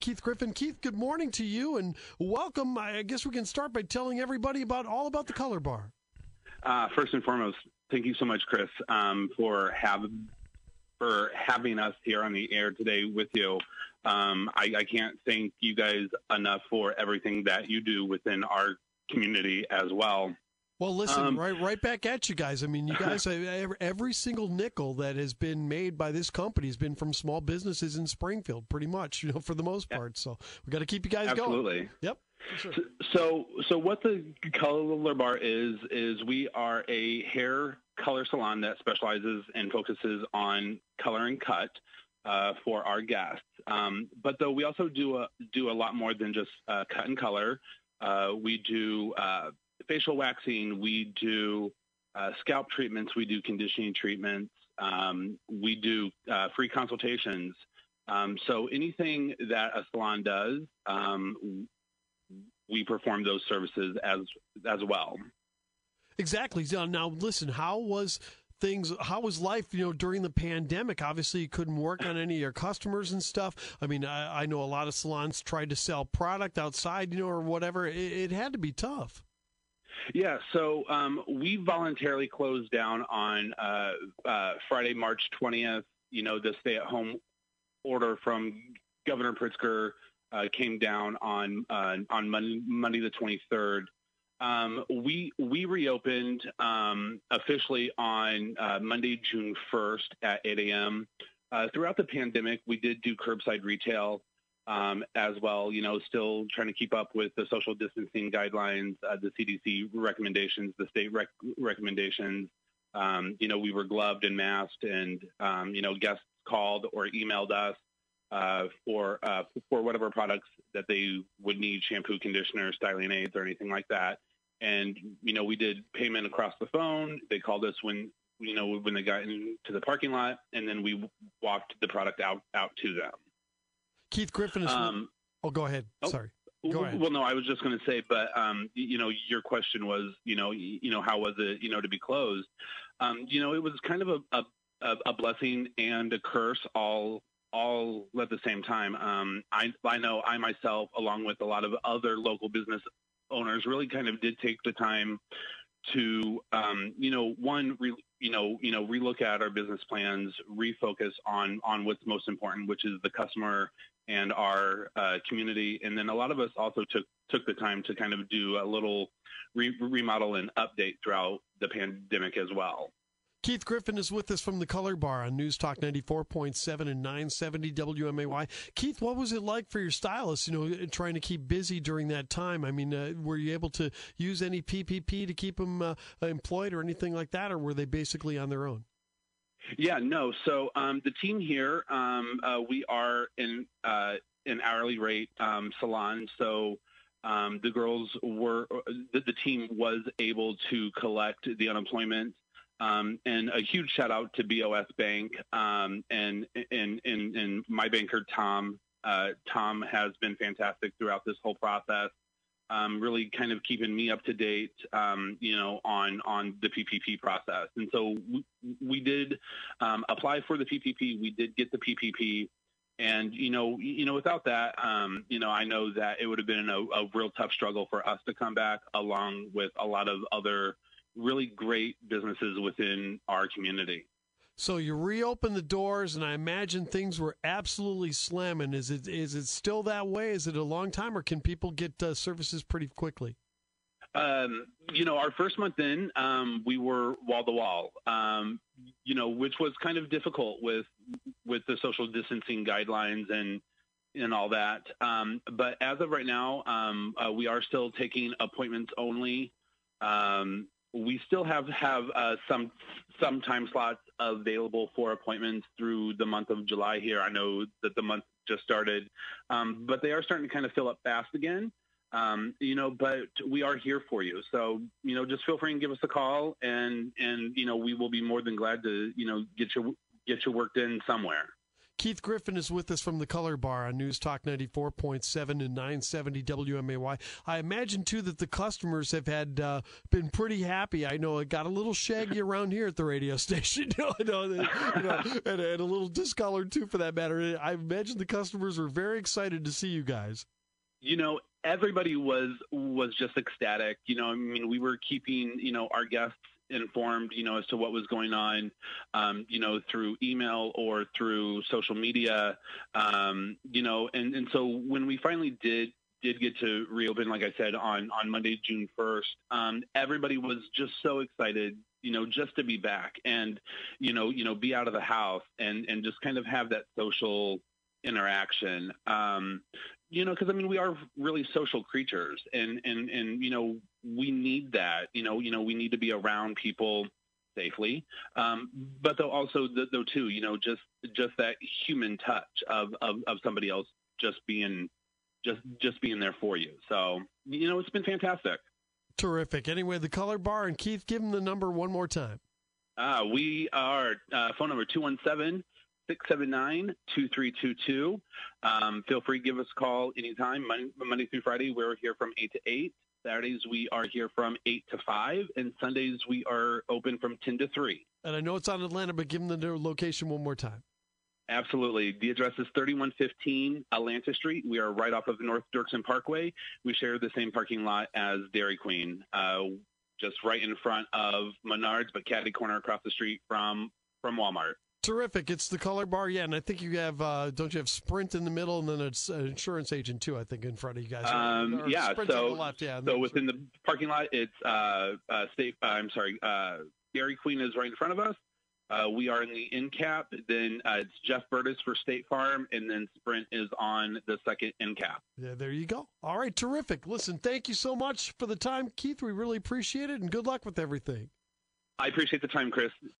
Keith Griffin. Keith, good morning to you and welcome. I guess we can start by telling everybody about all about the Color Bar. Uh, first and foremost, thank you so much, Chris, um, for having for having us here on the air today with you. Um, I, I, can't thank you guys enough for everything that you do within our community as well. Well, listen, um, right, right back at you guys. I mean, you guys, every, single nickel that has been made by this company has been from small businesses in Springfield, pretty much, you know, for the most part. So we got to keep you guys absolutely. going. Absolutely. Yep. Sure. So, so what the Color Bar is is we are a hair color salon that specializes and focuses on color and cut uh, for our guests. Um, but though we also do a do a lot more than just uh, cut and color. Uh, we do uh, facial waxing. We do uh, scalp treatments. We do conditioning treatments. Um, we do uh, free consultations. Um, so anything that a salon does, um, we perform those services as as well. Exactly. Now, listen. How was things how was life you know during the pandemic obviously you couldn't work on any of your customers and stuff i mean i, I know a lot of salons tried to sell product outside you know or whatever it, it had to be tough yeah, so um, we voluntarily closed down on uh, uh, Friday, March 20th. You know, the stay-at-home order from Governor Pritzker uh, came down on uh, on Monday, Monday the 23rd. Um, we we reopened um, officially on uh, Monday, June 1st at 8 a.m. Uh, throughout the pandemic, we did do curbside retail um, as well. You know, still trying to keep up with the social distancing guidelines, uh, the CDC recommendations, the state rec- recommendations. Um, you know, we were gloved and masked, and um, you know, guests called or emailed us uh, for uh, for whatever products that they would need, shampoo, conditioner, styling aids, or anything like that. And you know, we did payment across the phone. They called us when you know when they got into the parking lot, and then we walked the product out out to them. Keith Griffin is. Um, oh, go ahead. Oh, Sorry. Go ahead. Well, no, I was just going to say, but um, you know, your question was, you know, you know, how was it, you know, to be closed? Um, you know, it was kind of a, a, a blessing and a curse all all at the same time. Um, I I know I myself, along with a lot of other local business owners, really kind of did take the time to um, you know one re, you know you know relook at our business plans, refocus on on what's most important, which is the customer and our uh, community. And then a lot of us also took took the time to kind of do a little re- remodel and update throughout the pandemic as well. Keith Griffin is with us from the Color Bar on News Talk 94.7 and 970 WMAY. Keith, what was it like for your stylists, you know, trying to keep busy during that time? I mean, uh, were you able to use any PPP to keep them uh, employed or anything like that, or were they basically on their own? Yeah, no. So um, the team here, um, uh, we are in uh, an hourly rate um, salon. So um, the girls were, the, the, team was able to collect the unemployment. Um, and a huge shout out to BOS Bank um, and, and, and, and my banker, Tom. Uh, Tom has been fantastic throughout this whole process um, really kind of keeping me up to date, um, you know, on on the PPP process. And so we, we did um, apply for the PPP. We did get the PPP, and you know, you know, without that, um, you know, I know that it would have been a, a real tough struggle for us to come back, along with a lot of other really great businesses within our community. So you reopen the doors, and I imagine things were absolutely slamming. Is it is it still that way? Is it a long time, or can people get uh, services pretty quickly? Um, you know, our first month in, um, we were wall to wall. Um, you know, which was kind of difficult with with the social distancing guidelines and and all that. Um, but as of right now, um, uh, we are still taking appointments only. Um, we still have have uh, some some time slots available for appointments through the month of July here. I know that the month just started, um, but they are starting to kind of fill up fast again. Um, you know, but we are here for you. So, you know, just feel free and give us a call and, and, you know, we will be more than glad to, you know, get your, get your work done somewhere. Keith Griffin is with us from the Color Bar on News Talk 94.7 and 970 WMAY. I imagine, too, that the customers have had uh, been pretty happy. I know it got a little shaggy around here at the radio station, you know, you know, and, and a little discolored, too, for that matter. I imagine the customers were very excited to see you guys. You know, everybody was was just ecstatic. You know, I mean, we were keeping you know our guests informed, you know, as to what was going on, um, you know, through email or through social media, um, you know, and and so when we finally did did get to reopen, like I said on on Monday, June first, um, everybody was just so excited, you know, just to be back and you know, you know, be out of the house and and just kind of have that social interaction. Um, you know, because I mean, we are really social creatures, and and and you know, we need that. You know, you know, we need to be around people safely, um, but though also though too, you know, just just that human touch of of, of somebody else just being just just being there for you. So you know, it's been fantastic. Terrific. Anyway, the color bar and Keith, give them the number one more time. Uh, we are uh, phone number 217 679 2322. Um, feel free to give us a call anytime, Monday, Monday through Friday. We're here from 8 to 8. Saturdays, we are here from 8 to 5. And Sundays, we are open from 10 to 3. And I know it's on Atlanta, but give them the location one more time. Absolutely. The address is 3115 Atlanta Street. We are right off of North Dirksen Parkway. We share the same parking lot as Dairy Queen, uh, just right in front of Menards, but catty corner across the street from from Walmart. Terrific. It's the color bar, yeah, and I think you have uh, don't you have Sprint in the middle, and then it's an insurance agent too. I think in front of you guys. Um, yeah. Sprint so left, yeah. So within the parking lot, it's uh, uh, state. Uh, I'm sorry, uh, Dairy Queen is right in front of us. Uh, we are in the end cap. Then uh, it's Jeff Burtis for State Farm, and then Sprint is on the second end cap. Yeah, there you go. All right, terrific. Listen, thank you so much for the time, Keith. We really appreciate it, and good luck with everything. I appreciate the time, Chris.